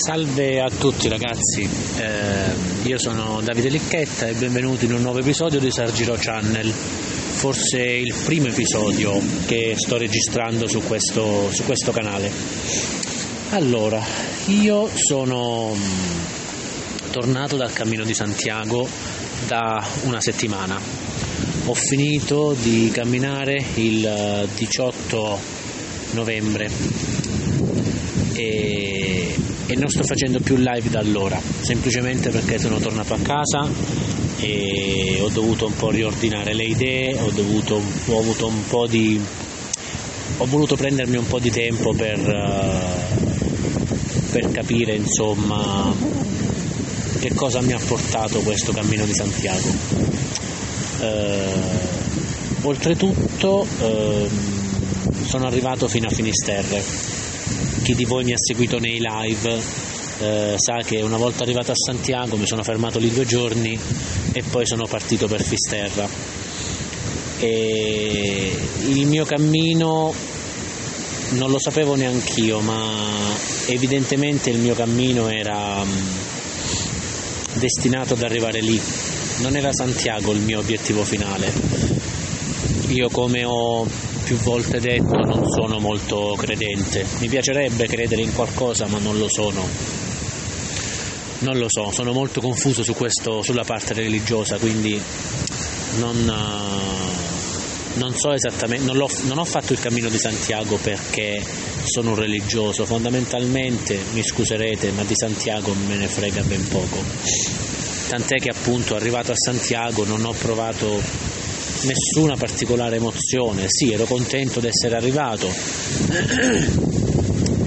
Salve a tutti ragazzi, eh, io sono Davide Licchetta e benvenuti in un nuovo episodio di Sargiro Channel, forse il primo episodio che sto registrando su questo, su questo canale. Allora, io sono mm, tornato dal Cammino di Santiago da una settimana. Ho finito di camminare il 18 novembre e, e non sto facendo più live da allora, semplicemente perché sono tornato a casa e ho dovuto un po' riordinare le idee, ho, dovuto, ho avuto un po' di... ho voluto prendermi un po' di tempo per, per capire insomma che cosa mi ha portato questo cammino di Santiago. Eh, oltretutto eh, sono arrivato fino a Finisterre chi di voi mi ha seguito nei live eh, sa che una volta arrivato a Santiago mi sono fermato lì due giorni e poi sono partito per Fisterra. E il mio cammino non lo sapevo neanch'io, ma evidentemente il mio cammino era mm, destinato ad arrivare lì. Non era Santiago il mio obiettivo finale. Io come ho più volte detto non sono molto credente. Mi piacerebbe credere in qualcosa ma non lo sono. Non lo so, sono molto confuso su questo, sulla parte religiosa, quindi non, uh, non so esattamente, non, non ho fatto il cammino di Santiago perché sono un religioso, fondamentalmente mi scuserete, ma di Santiago me ne frega ben poco. Tant'è che appunto arrivato a Santiago non ho provato nessuna particolare emozione, sì, ero contento di essere arrivato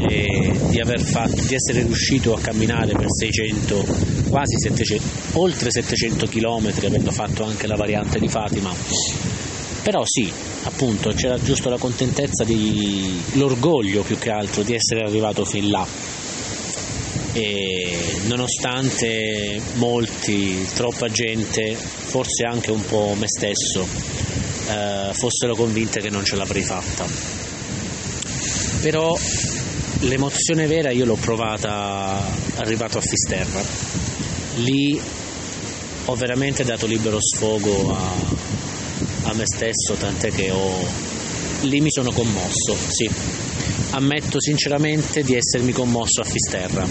e di, fatto, di essere riuscito a camminare per 600, quasi 700, oltre 700 km, avendo fatto anche la variante di Fatima. Però sì, appunto, c'era giusto la contentezza di l'orgoglio più che altro di essere arrivato fin là e nonostante molti, troppa gente, forse anche un po' me stesso, eh, fossero convinte che non ce l'avrei fatta. Però l'emozione vera io l'ho provata arrivato a Fisterra. Lì ho veramente dato libero sfogo a, a me stesso, tant'è che ho, lì mi sono commosso, sì. Ammetto sinceramente di essermi commosso a Fisterra.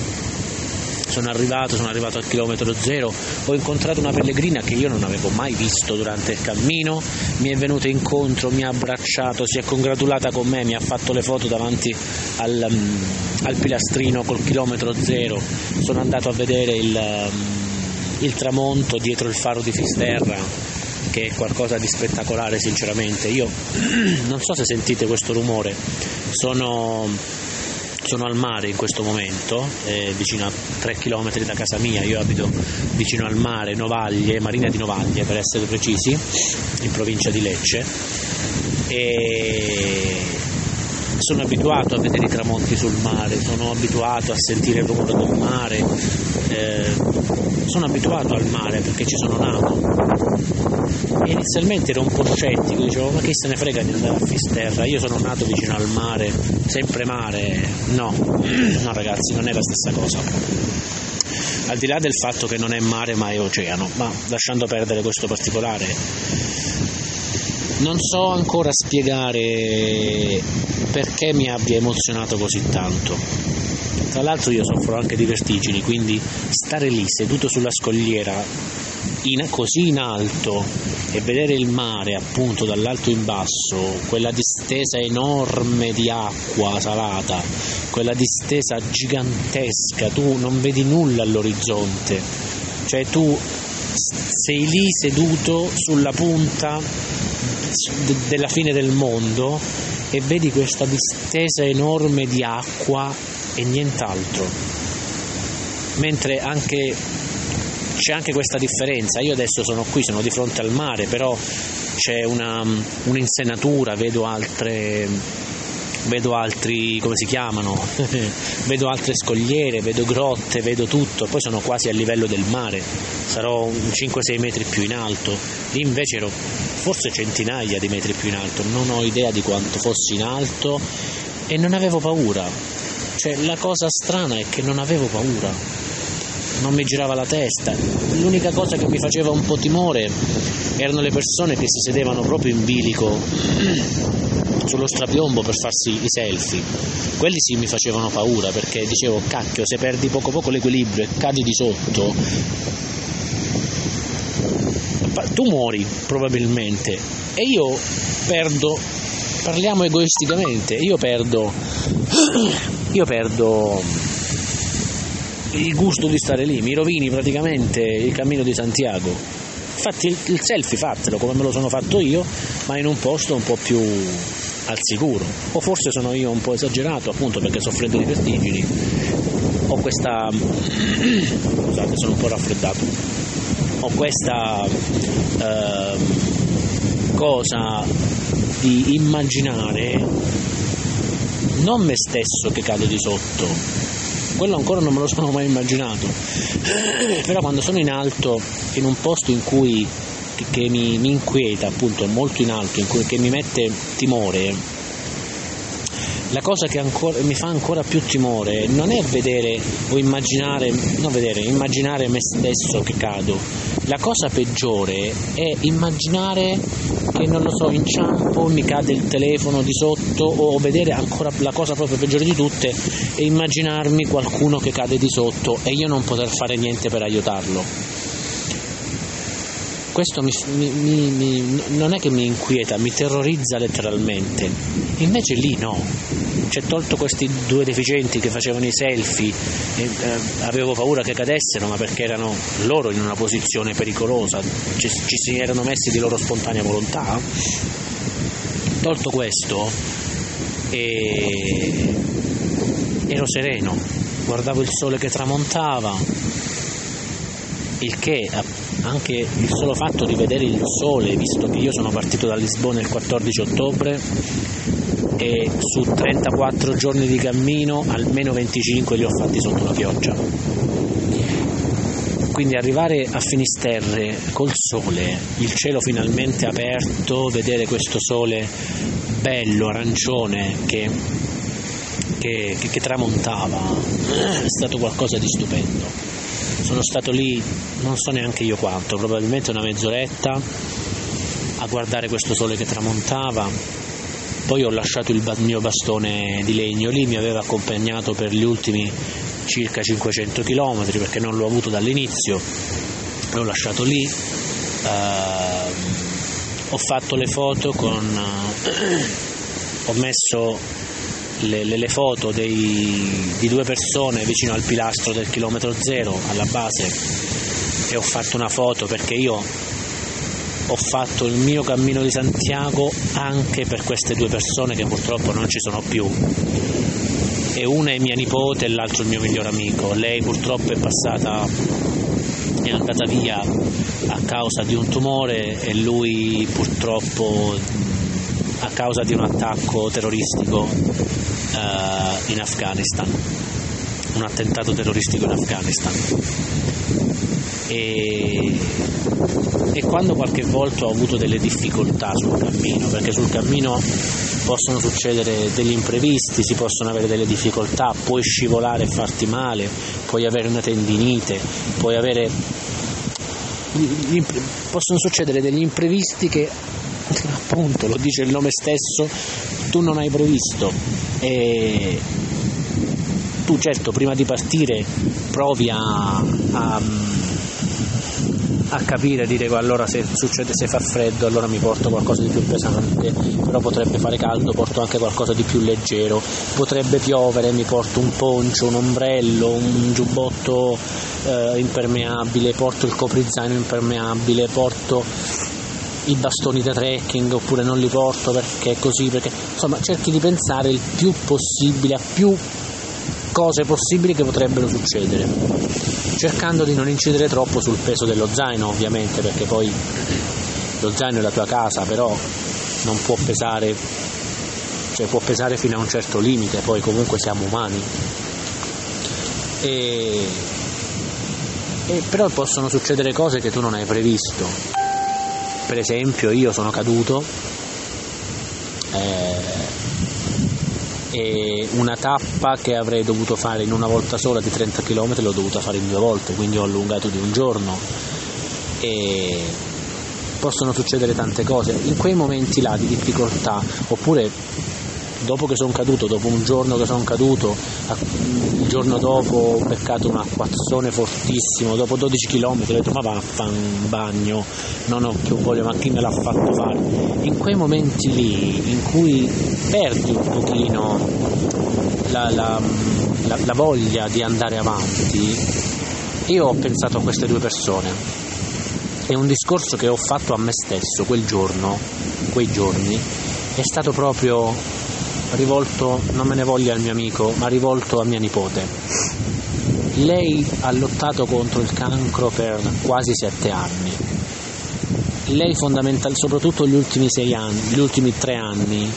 Sono arrivato, sono arrivato al chilometro zero, ho incontrato una pellegrina che io non avevo mai visto durante il cammino, mi è venuta incontro, mi ha abbracciato, si è congratulata con me, mi ha fatto le foto davanti al, um, al pilastrino col chilometro zero, sono andato a vedere il, um, il tramonto dietro il faro di Fisterra che è qualcosa di spettacolare sinceramente. Io non so se sentite questo rumore, sono sono al mare in questo momento, eh, vicino a 3 km da casa mia, io abito vicino al mare, Novaglie, Marina di Novaglie per essere precisi, in provincia di Lecce e sono abituato a vedere i tramonti sul mare, sono abituato a sentire il rumore del mare, eh, sono abituato al mare perché ci sono nato. Inizialmente ero un po' scettico, dicevo ma chi se ne frega di andare a Fisterra, io sono nato vicino al mare, sempre mare, no, no ragazzi non è la stessa cosa. Al di là del fatto che non è mare ma è oceano, ma lasciando perdere questo particolare, non so ancora spiegare perché mi abbia emozionato così tanto. Tra l'altro io soffro anche di vertigini, quindi stare lì seduto sulla scogliera in, così in alto e vedere il mare appunto dall'alto in basso, quella distesa enorme di acqua salata, quella distesa gigantesca, tu non vedi nulla all'orizzonte, cioè tu sei lì seduto sulla punta della fine del mondo e vedi questa distesa enorme di acqua e nient'altro. Mentre anche c'è anche questa differenza, io adesso sono qui, sono di fronte al mare, però c'è una, un'insenatura, vedo altre vedo altri, come si chiamano, vedo altre scogliere, vedo grotte, vedo tutto, poi sono quasi a livello del mare, sarò 5-6 metri più in alto, lì invece ero forse centinaia di metri più in alto, non ho idea di quanto fossi in alto. E non avevo paura, Cioè, la cosa strana è che non avevo paura, non mi girava la testa. L'unica cosa che mi faceva un po' timore erano le persone che si sedevano proprio in bilico sullo strapiombo per farsi i selfie. Quelli sì mi facevano paura perché dicevo, cacchio, se perdi poco poco l'equilibrio e cadi di sotto, tu muori probabilmente e io perdo, parliamo egoisticamente, io perdo, io perdo il gusto di stare lì, mi rovini praticamente il cammino di Santiago. Infatti il, selfie fatelo come me lo sono fatto io, ma in un posto un po' più al sicuro. O forse sono io un po' esagerato appunto perché soffrendo di vertigini. Ho questa... scusate sono un po' raffreddato. Ho questa eh, cosa di immaginare non me stesso che cado di sotto, quello ancora non me lo sono mai immaginato, però quando sono in alto, in un posto in cui che mi, mi inquieta, appunto molto in alto, in cui, che mi mette timore, la cosa che ancora, mi fa ancora più timore non è vedere o immaginare, non vedere, immaginare me stesso che cado. La cosa peggiore è immaginare che non lo so, inciampo, mi cade il telefono di sotto o vedere ancora la cosa proprio peggiore di tutte è immaginarmi qualcuno che cade di sotto e io non poter fare niente per aiutarlo questo mi, mi, mi, non è che mi inquieta, mi terrorizza letteralmente. Invece lì no. C'è tolto questi due deficienti che facevano i selfie, e, eh, avevo paura che cadessero, ma perché erano loro in una posizione pericolosa, ci, ci si erano messi di loro spontanea volontà. Tolto questo, e ero sereno, guardavo il sole che tramontava, il che anche il solo fatto di vedere il sole, visto che io sono partito da Lisbona il 14 ottobre e su 34 giorni di cammino almeno 25 li ho fatti sotto la pioggia. Quindi arrivare a Finisterre col sole, il cielo finalmente aperto, vedere questo sole bello, arancione che, che, che, che tramontava, è stato qualcosa di stupendo sono stato lì non so neanche io quanto, probabilmente una mezz'oretta a guardare questo sole che tramontava. Poi ho lasciato il mio bastone di legno lì, mi aveva accompagnato per gli ultimi circa 500 km perché non l'ho avuto dall'inizio, l'ho lasciato lì. Uh, ho fatto le foto con. Uh, ho messo le, le, le foto dei, di due persone vicino al pilastro del chilometro zero alla base e ho fatto una foto perché io ho fatto il mio cammino di Santiago anche per queste due persone che purtroppo non ci sono più e una è mia nipote e l'altro il mio miglior amico lei purtroppo è passata è andata via a causa di un tumore e lui purtroppo a causa di un attacco terroristico uh, in Afghanistan, un attentato terroristico in Afghanistan. E, e quando qualche volta ho avuto delle difficoltà sul cammino, perché sul cammino possono succedere degli imprevisti, si possono avere delle difficoltà, puoi scivolare e farti male, puoi avere una tendinite, puoi avere possono succedere degli imprevisti che appunto lo dice il nome stesso tu non hai previsto. E tu certo prima di partire provi a, a, a capire, dire allora se succede se fa freddo allora mi porto qualcosa di più pesante, però potrebbe fare caldo, porto anche qualcosa di più leggero, potrebbe piovere, mi porto un poncio, un ombrello, un giubbotto eh, impermeabile, porto il coprizaino impermeabile, porto i bastoni da trekking oppure non li porto perché così, perché insomma cerchi di pensare il più possibile a più cose possibili che potrebbero succedere, cercando di non incidere troppo sul peso dello zaino ovviamente, perché poi lo zaino è la tua casa, però non può pesare, cioè può pesare fino a un certo limite, poi comunque siamo umani. E, e però possono succedere cose che tu non hai previsto per esempio io sono caduto eh, e una tappa che avrei dovuto fare in una volta sola di 30 km l'ho dovuta fare in due volte, quindi ho allungato di un giorno e possono succedere tante cose. In quei momenti là di difficoltà, oppure dopo che sono caduto, dopo un giorno che sono caduto, il giorno dopo ho beccato un acquazzone fortissimo, dopo 12 km ho detto ma va a fare un bagno, non ho più voglia, ma chi me l'ha fatto fare? In quei momenti lì in cui perdi un pochino la, la, la, la voglia di andare avanti, io ho pensato a queste due persone e un discorso che ho fatto a me stesso quel giorno, quei giorni, è stato proprio rivolto, non me ne voglia al mio amico, ma rivolto a mia nipote. Lei ha lottato contro il cancro per quasi sette anni. Lei fondamentalmente, soprattutto gli ultimi sei anni, gli ultimi tre anni,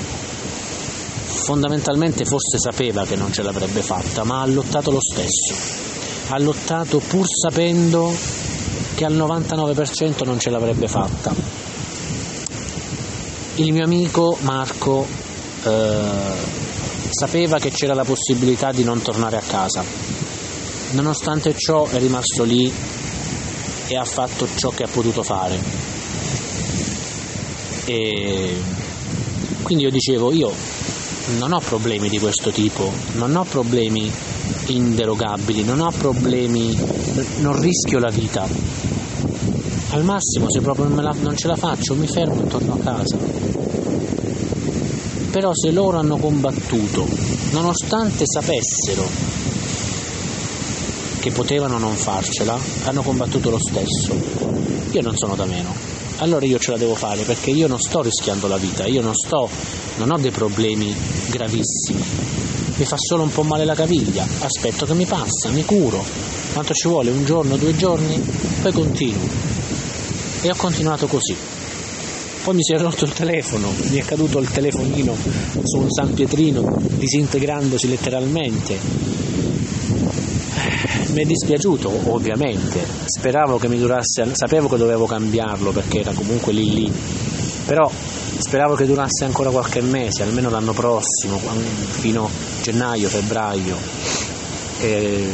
fondamentalmente forse sapeva che non ce l'avrebbe fatta, ma ha lottato lo stesso. Ha lottato pur sapendo che al 99% non ce l'avrebbe fatta. Il mio amico Marco eh, sapeva che c'era la possibilità di non tornare a casa. Nonostante ciò è rimasto lì e ha fatto ciò che ha potuto fare. E quindi io dicevo, io non ho problemi di questo tipo, non ho problemi inderogabili, non ho problemi, non rischio la vita. Al massimo se proprio non ce la faccio mi fermo e torno a casa però se loro hanno combattuto, nonostante sapessero che potevano non farcela, hanno combattuto lo stesso. Io non sono da meno. Allora io ce la devo fare perché io non sto rischiando la vita, io non sto, non ho dei problemi gravissimi. Mi fa solo un po' male la caviglia, aspetto che mi passa, mi curo. Quanto ci vuole? Un giorno, due giorni? Poi continuo. E ho continuato così. Poi mi si è rotto il telefono, mi è caduto il telefonino su un San Pietrino, disintegrandosi letteralmente. Mi è dispiaciuto, ovviamente. Speravo che mi durasse, sapevo che dovevo cambiarlo perché era comunque lì lì. Però speravo che durasse ancora qualche mese, almeno l'anno prossimo, fino a gennaio, febbraio. E,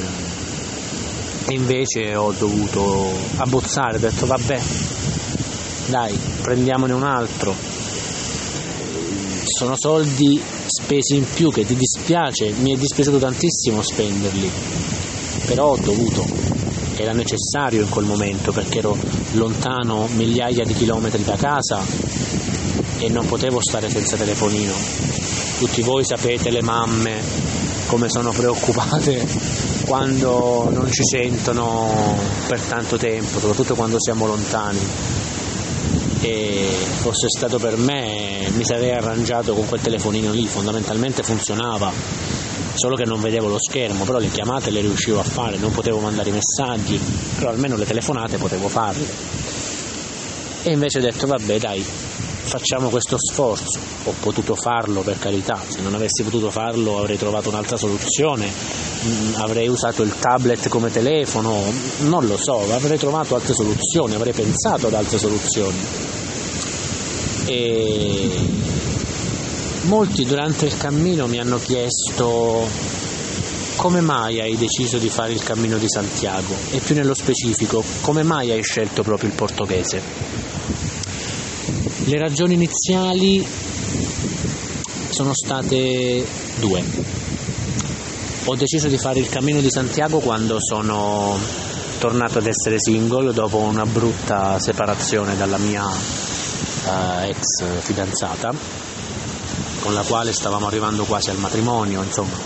invece ho dovuto abbozzare, ho detto vabbè, dai, prendiamone un altro. Sono soldi spesi in più che ti dispiace, mi è dispiaciuto tantissimo spenderli, però ho dovuto, era necessario in quel momento perché ero lontano migliaia di chilometri da casa e non potevo stare senza telefonino. Tutti voi sapete le mamme come sono preoccupate quando non ci sentono per tanto tempo, soprattutto quando siamo lontani e fosse stato per me mi sarei arrangiato con quel telefonino lì, fondamentalmente funzionava, solo che non vedevo lo schermo, però le chiamate le riuscivo a fare, non potevo mandare i messaggi, però almeno le telefonate potevo farle. E invece ho detto vabbè dai, facciamo questo sforzo, ho potuto farlo per carità, se non avessi potuto farlo avrei trovato un'altra soluzione, mm, avrei usato il tablet come telefono, non lo so, avrei trovato altre soluzioni, avrei pensato ad altre soluzioni. E molti durante il cammino mi hanno chiesto come mai hai deciso di fare il cammino di Santiago? E più nello specifico come mai hai scelto proprio il portoghese. Le ragioni iniziali sono state due. Ho deciso di fare il cammino di Santiago quando sono tornato ad essere single dopo una brutta separazione dalla mia eh, ex fidanzata con la quale stavamo arrivando quasi al matrimonio, insomma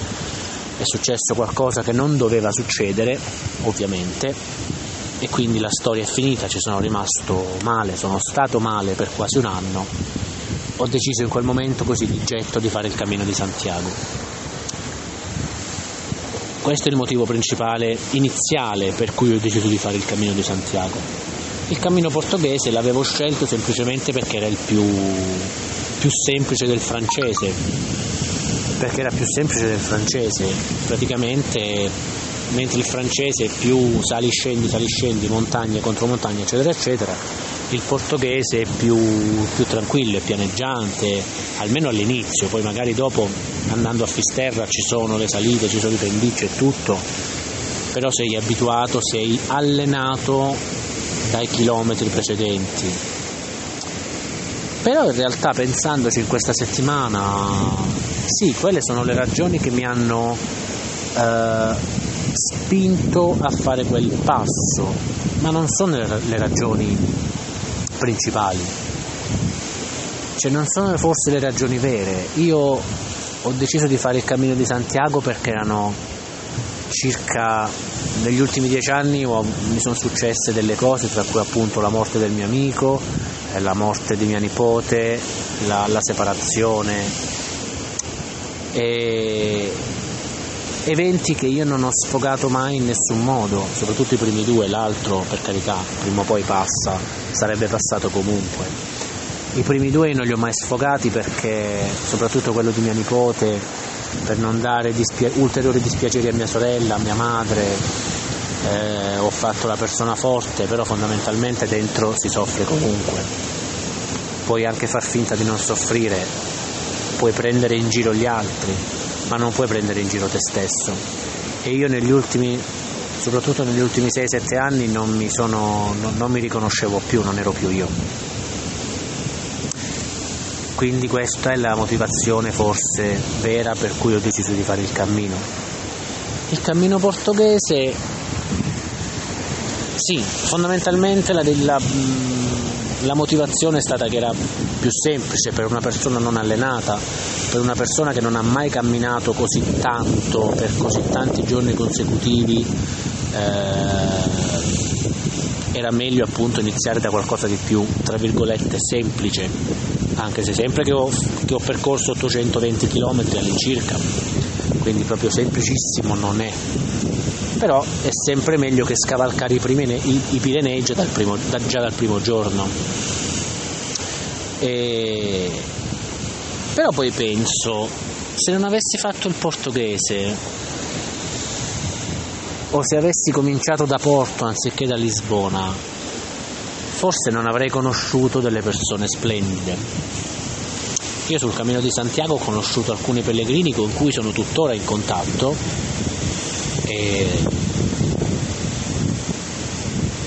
è successo qualcosa che non doveva succedere, ovviamente, e quindi la storia è finita, ci sono rimasto male, sono stato male per quasi un anno. Ho deciso in quel momento così di getto di fare il cammino di Santiago. Questo è il motivo principale iniziale per cui ho deciso di fare il cammino di Santiago. Il cammino portoghese l'avevo scelto semplicemente perché era il più, più semplice del francese, perché era più semplice del francese, praticamente mentre il francese più sali scendi, sali scendi, montagne contro montagne, eccetera, eccetera, il portoghese è più, più tranquillo, è pianeggiante, almeno all'inizio, poi magari dopo andando a Fisterra ci sono le salite, ci sono i pendici e tutto, però sei abituato, sei allenato dai chilometri precedenti. Però in realtà pensandoci in questa settimana, sì, quelle sono le ragioni che mi hanno eh, spinto a fare quel passo, ma non sono le ragioni principali, cioè non sono forse le ragioni vere. Io ho deciso di fare il cammino di Santiago perché erano circa negli ultimi dieci anni mi sono successe delle cose, tra cui appunto la morte del mio amico, eh, la morte di mia nipote, la, la separazione. E, eventi che io non ho sfogato mai in nessun modo, soprattutto i primi due, l'altro per carità, prima o poi passa, sarebbe passato comunque. I primi due non li ho mai sfogati perché, soprattutto quello di mia nipote, per non dare dispia- ulteriori dispiaceri a mia sorella, a mia madre, eh, ho fatto la persona forte, però fondamentalmente dentro si soffre comunque. Puoi anche far finta di non soffrire, puoi prendere in giro gli altri, ma non puoi prendere in giro te stesso. E io negli ultimi, soprattutto negli ultimi 6-7 anni, non mi, sono, non, non mi riconoscevo più, non ero più io. Quindi questa è la motivazione forse vera per cui ho deciso di fare il cammino. Il cammino portoghese, sì, fondamentalmente la, la, la motivazione è stata che era più semplice per una persona non allenata, per una persona che non ha mai camminato così tanto per così tanti giorni consecutivi. Eh, era meglio appunto iniziare da qualcosa di più, tra virgolette, semplice, anche se sempre che ho, che ho percorso 820 km all'incirca, quindi proprio semplicissimo non è, però è sempre meglio che scavalcare i, primi, i, i Pirenei già dal, primo, da, già dal primo giorno. E... Però poi penso, se non avessi fatto il portoghese o se avessi cominciato da Porto anziché da Lisbona, forse non avrei conosciuto delle persone splendide. Io sul Cammino di Santiago ho conosciuto alcuni pellegrini con cui sono tuttora in contatto e,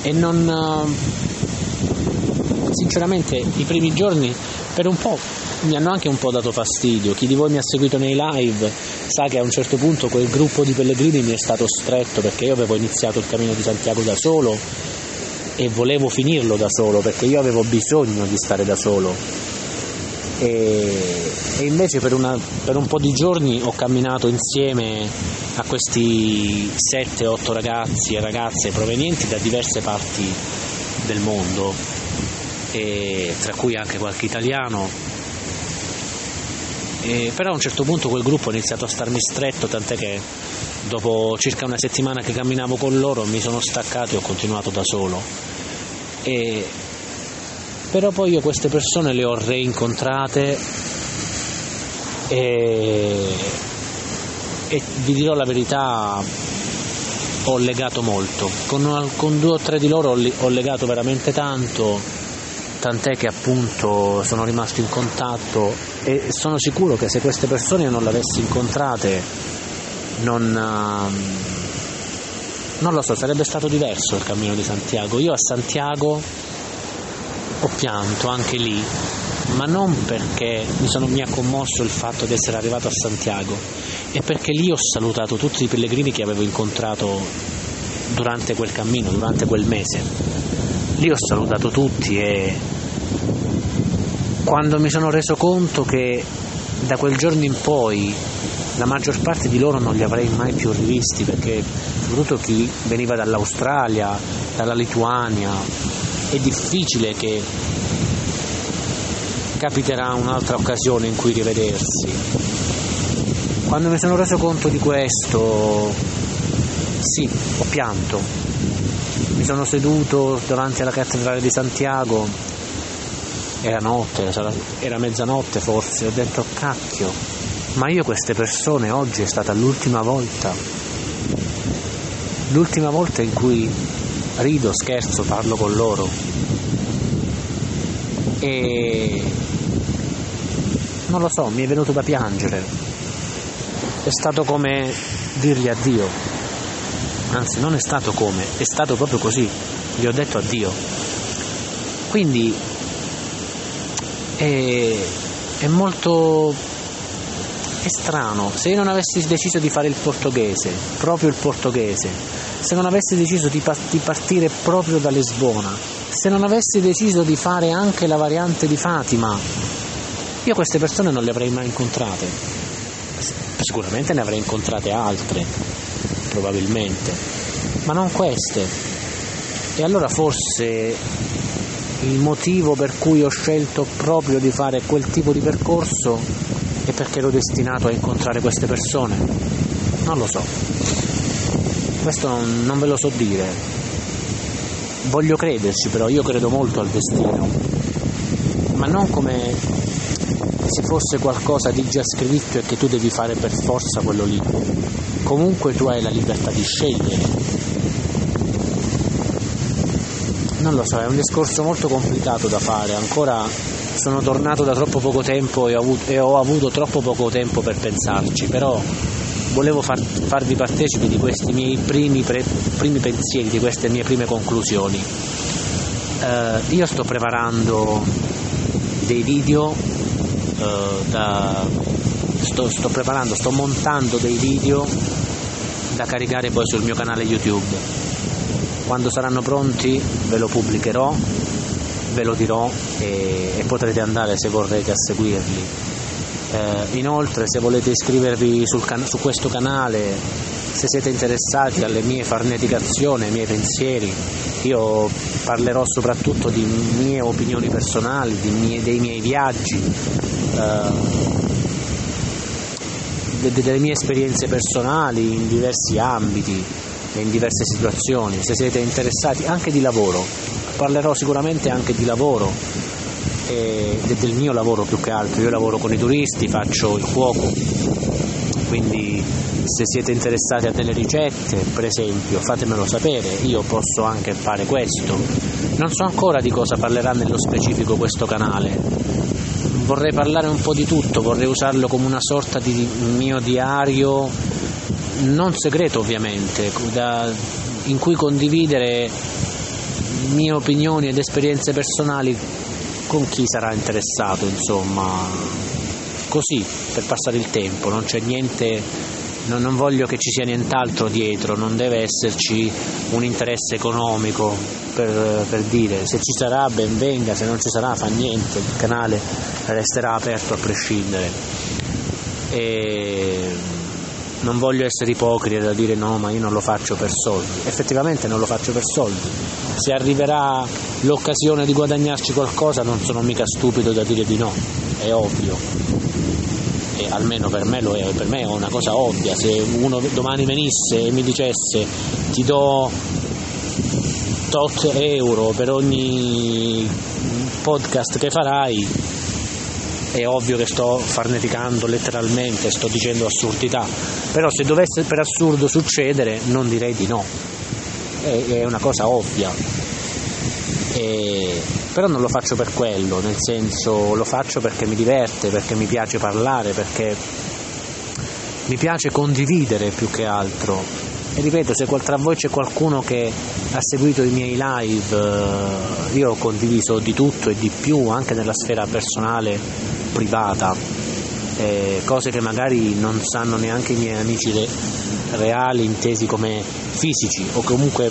e non sinceramente i primi giorni per un po' mi hanno anche un po' dato fastidio. Chi di voi mi ha seguito nei live sa che a un certo punto quel gruppo di pellegrini mi è stato stretto perché io avevo iniziato il cammino di Santiago da solo e volevo finirlo da solo perché io avevo bisogno di stare da solo. E, e invece per, una, per un po' di giorni ho camminato insieme a questi 7-8 ragazzi e ragazze provenienti da diverse parti del mondo, tra cui anche qualche italiano e però a un certo punto quel gruppo ha iniziato a starmi stretto, tant'è che dopo circa una settimana che camminavo con loro mi sono staccato e ho continuato da solo. E... Però poi io queste persone le ho reincontrate e, e vi dirò la verità, ho legato molto. Con, con due o tre di loro ho, ho legato veramente tanto tant'è che appunto sono rimasto in contatto e sono sicuro che se queste persone non le avessi incontrate non, uh, non lo so, sarebbe stato diverso il cammino di Santiago. Io a Santiago ho pianto anche lì, ma non perché mi, sono, mi ha commosso il fatto di essere arrivato a Santiago, è perché lì ho salutato tutti i pellegrini che avevo incontrato durante quel cammino, durante quel mese. Lì ho salutato tutti e quando mi sono reso conto che da quel giorno in poi la maggior parte di loro non li avrei mai più rivisti perché soprattutto chi veniva dall'Australia, dalla Lituania, è difficile che capiterà un'altra occasione in cui rivedersi. Quando mi sono reso conto di questo, sì, ho pianto, mi sono seduto davanti alla cattedrale di Santiago, era notte, era mezzanotte forse, ho detto cacchio, ma io queste persone oggi è stata l'ultima volta, l'ultima volta in cui rido, scherzo, parlo con loro. e non lo so, mi è venuto da piangere. È stato come dirgli addio. Anzi, non è stato come, è stato proprio così. Gli ho detto addio. Quindi è, è molto è strano. Se io non avessi deciso di fare il portoghese, proprio il portoghese, se non avessi deciso di, partire proprio da Lisbona, se non avessi deciso di fare anche la variante di Fatima, io queste persone non le avrei mai incontrate. Sicuramente ne avrei incontrate altre, probabilmente, ma non queste. E allora forse il motivo per cui ho scelto proprio di fare quel tipo di percorso è perché ero destinato a incontrare queste persone. Non lo so. Questo non, non ve lo so dire. Voglio crederci però, io credo molto al destino, ma non come se fosse qualcosa di già scritto e che tu devi fare per forza quello lì. Comunque tu hai la libertà di scegliere non lo so, è un discorso molto complicato da fare, ancora sono tornato da troppo poco tempo e ho avuto, e ho avuto troppo poco tempo per pensarci, però volevo far, farvi partecipi di questi miei primi, pre, primi, pensieri, di queste mie prime conclusioni. Uh, io sto preparando dei video, uh, da, sto, sto preparando, sto montando dei video da caricare poi sul mio canale YouTube quando saranno pronti ve lo pubblicherò, ve lo dirò e, e potrete andare se vorrete a seguirli. Eh, inoltre se volete iscrivervi can- su questo canale, se siete interessati alle mie farneticazioni, ai miei pensieri, io parlerò soprattutto di mie opinioni personali, mie, dei miei viaggi, eh, de- delle mie esperienze personali in diversi ambiti in diverse situazioni, se siete interessati anche di lavoro, parlerò sicuramente anche di lavoro e del mio lavoro più che altro, io lavoro con i turisti, faccio il cuoco, quindi se siete interessati a delle ricette, per esempio, fatemelo sapere, io posso anche fare questo. Non so ancora di cosa parlerà nello specifico questo canale. Vorrei parlare un po' di tutto, vorrei usarlo come una sorta di mio diario non segreto ovviamente, da, in cui condividere mie opinioni ed esperienze personali con chi sarà interessato, insomma, così per passare il tempo, non c'è niente, non, non voglio che ci sia nient'altro dietro, non deve esserci un interesse economico per, per dire se ci sarà ben venga, se non ci sarà fa niente, il canale resterà aperto a prescindere. E non voglio essere ipocrita da dire no, ma io non lo faccio per soldi. Effettivamente non lo faccio per soldi. Se arriverà l'occasione di guadagnarci qualcosa non sono mica stupido da dire di no, è ovvio. E almeno per me lo è, per me è una cosa ovvia. Se uno domani venisse e mi dicesse ti do tot euro per ogni podcast che farai, è ovvio che sto farneticando letteralmente, sto dicendo assurdità, però se dovesse per assurdo succedere non direi di no, è, è una cosa ovvia. E, però non lo faccio per quello, nel senso lo faccio perché mi diverte, perché mi piace parlare, perché mi piace condividere più che altro. E ripeto, se tra voi c'è qualcuno che ha seguito i miei live, eh, io ho condiviso di tutto e di più, anche nella sfera personale privata, eh, cose che magari non sanno neanche i miei amici re- reali intesi come fisici o comunque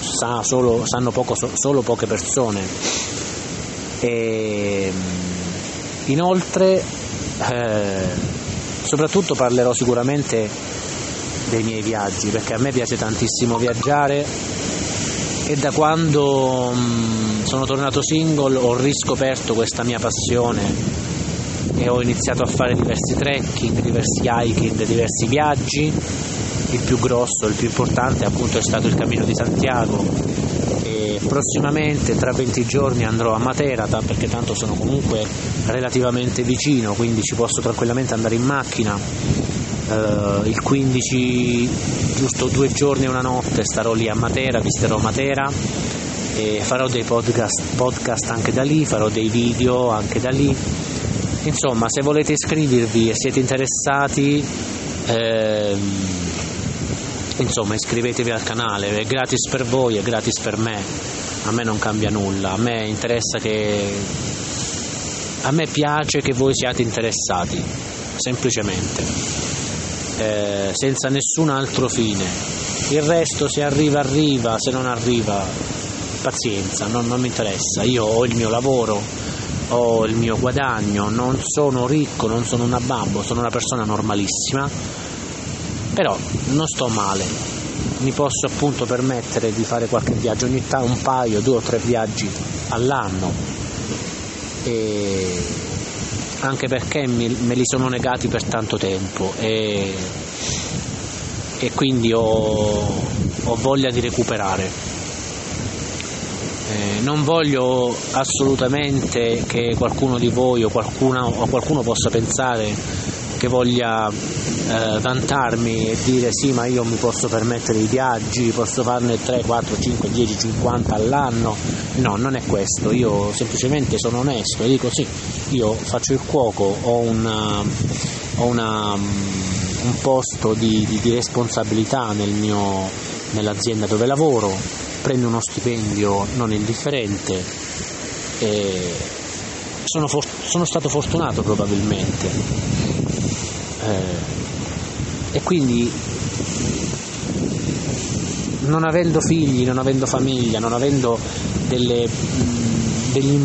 sa solo, sanno poco, so, solo poche persone. E, inoltre, eh, soprattutto parlerò sicuramente dei miei viaggi perché a me piace tantissimo viaggiare e da quando mm, sono tornato single ho riscoperto questa mia passione e ho iniziato a fare diversi trekking, diversi hiking, diversi viaggi. Il più grosso, il più importante appunto è stato il Cammino di Santiago e prossimamente tra 20 giorni andrò a Matera perché tanto sono comunque relativamente vicino, quindi ci posso tranquillamente andare in macchina. Uh, il 15, giusto due giorni e una notte, starò lì a Matera, visiterò Matera e farò dei podcast, podcast anche da lì, farò dei video anche da lì. Insomma, se volete iscrivervi e siete interessati, ehm, insomma, iscrivetevi al canale, è gratis per voi, è gratis per me, a me non cambia nulla, a me interessa che a me piace che voi siate interessati, semplicemente, eh, senza nessun altro fine. Il resto se arriva arriva, se non arriva pazienza, non, non mi interessa. Io ho il mio lavoro, ho il mio guadagno, non sono ricco, non sono una babbo, sono una persona normalissima, però non sto male, mi posso appunto permettere di fare qualche viaggio ogni tanto, un paio, due o tre viaggi all'anno e anche perché me li sono negati per tanto tempo e, e quindi ho, ho, voglia di recuperare. Eh, non voglio assolutamente che qualcuno di voi o, qualcuna, o qualcuno possa pensare che voglia eh, vantarmi e dire sì ma io mi posso permettere i viaggi, posso farne 3, 4, 5, 10, 50 all'anno, no non è questo, io semplicemente sono onesto e dico sì, io faccio il cuoco, ho, una, ho una, un posto di, di, di responsabilità nel mio, nell'azienda dove lavoro, prendo uno stipendio non indifferente e sono, for- sono stato fortunato probabilmente. Eh, e quindi non avendo figli, non avendo famiglia, non avendo delle, degli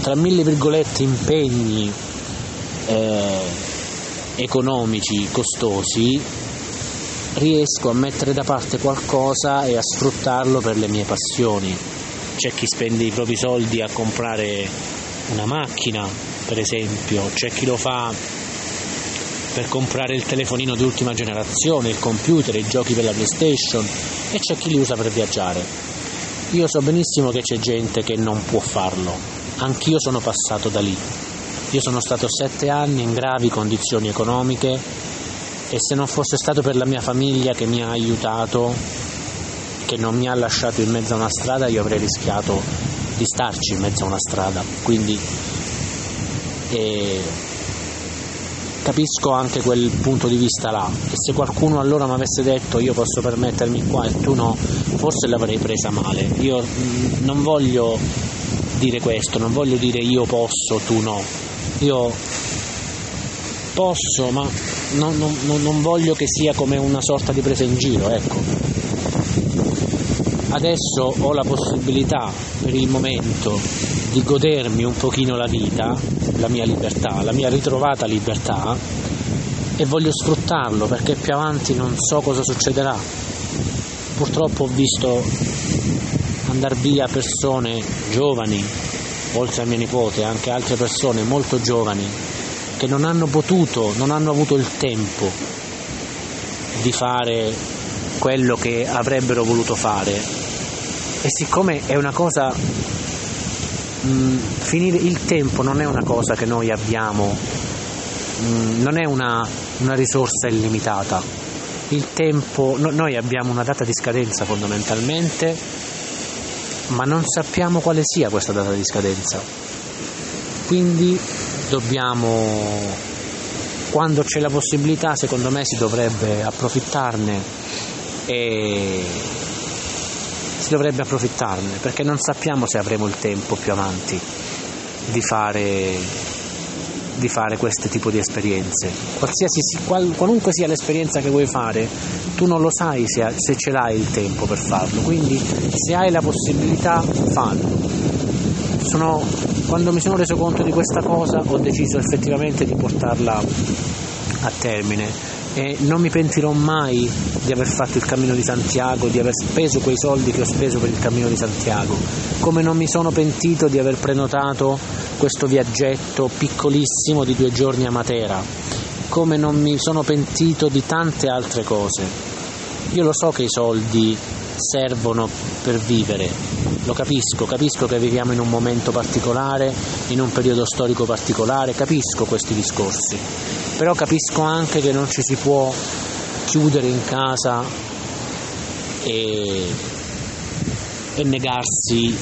tra mille virgolette impegni eh, economici costosi, riesco a mettere da parte qualcosa e a sfruttarlo per le mie passioni. C'è chi spende i propri soldi a comprare una macchina, per esempio, c'è chi lo fa per comprare il telefonino di ultima generazione, il computer, i giochi per la PlayStation e c'è chi li usa per viaggiare. Io so benissimo che c'è gente che non può farlo, anch'io sono passato da lì. Io sono stato sette anni in gravi condizioni economiche e se non fosse stato per la mia famiglia che mi ha aiutato, che non mi ha lasciato in mezzo a una strada, io avrei rischiato di starci in mezzo a una strada. Quindi eh, capisco anche quel punto di vista là. E se qualcuno allora mi avesse detto io posso permettermi qua e tu no forse l'avrei presa male. Io non voglio dire questo non voglio dire io posso tu no io posso ma non, non, non voglio che sia come una sorta di presa in giro ecco. Adesso ho la possibilità per il momento di godermi un pochino la vita, la mia libertà, la mia ritrovata libertà e voglio sfruttarlo perché più avanti non so cosa succederà. Purtroppo ho visto andare via persone giovani, oltre a mia nipote, anche altre persone molto giovani che non hanno potuto, non hanno avuto il tempo di fare quello che avrebbero voluto fare. E siccome è una cosa Mm, finire il tempo non è una cosa che noi abbiamo, mm, non è una, una risorsa illimitata. Il tempo, no, noi abbiamo una data di scadenza fondamentalmente, ma non sappiamo quale sia questa data di scadenza. Quindi dobbiamo, quando c'è la possibilità, secondo me si dovrebbe approfittarne e si dovrebbe approfittarne perché non sappiamo se avremo il tempo più avanti di fare, di fare questo tipo di esperienze. Qual, qualunque sia l'esperienza che vuoi fare, tu non lo sai se, se ce l'hai il tempo per farlo, quindi se hai la possibilità fallo. Sono, quando mi sono reso conto di questa cosa ho deciso effettivamente di portarla a termine e non mi pentirò mai di aver fatto il cammino di Santiago, di aver speso quei soldi che ho speso per il cammino di Santiago, come non mi sono pentito di aver prenotato questo viaggetto piccolissimo di due giorni a Matera, come non mi sono pentito di tante altre cose. Io lo so che i soldi servono per vivere, lo capisco, capisco che viviamo in un momento particolare, in un periodo storico particolare, capisco questi discorsi però capisco anche che non ci si può chiudere in casa e, e negarsi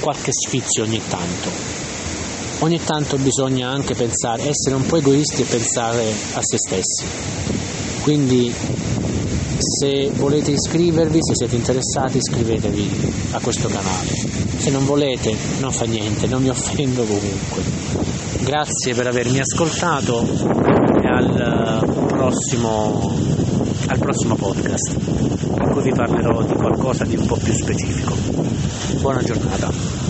qualche sfizio ogni tanto. Ogni tanto bisogna anche pensare, essere un po' egoisti e pensare a se stessi. Quindi se volete iscrivervi, se siete interessati, iscrivetevi a questo canale. Se non volete, non fa niente, non mi offendo comunque. Grazie per avermi ascoltato e al prossimo, al prossimo podcast in cui vi parlerò di qualcosa di un po' più specifico. Buona giornata.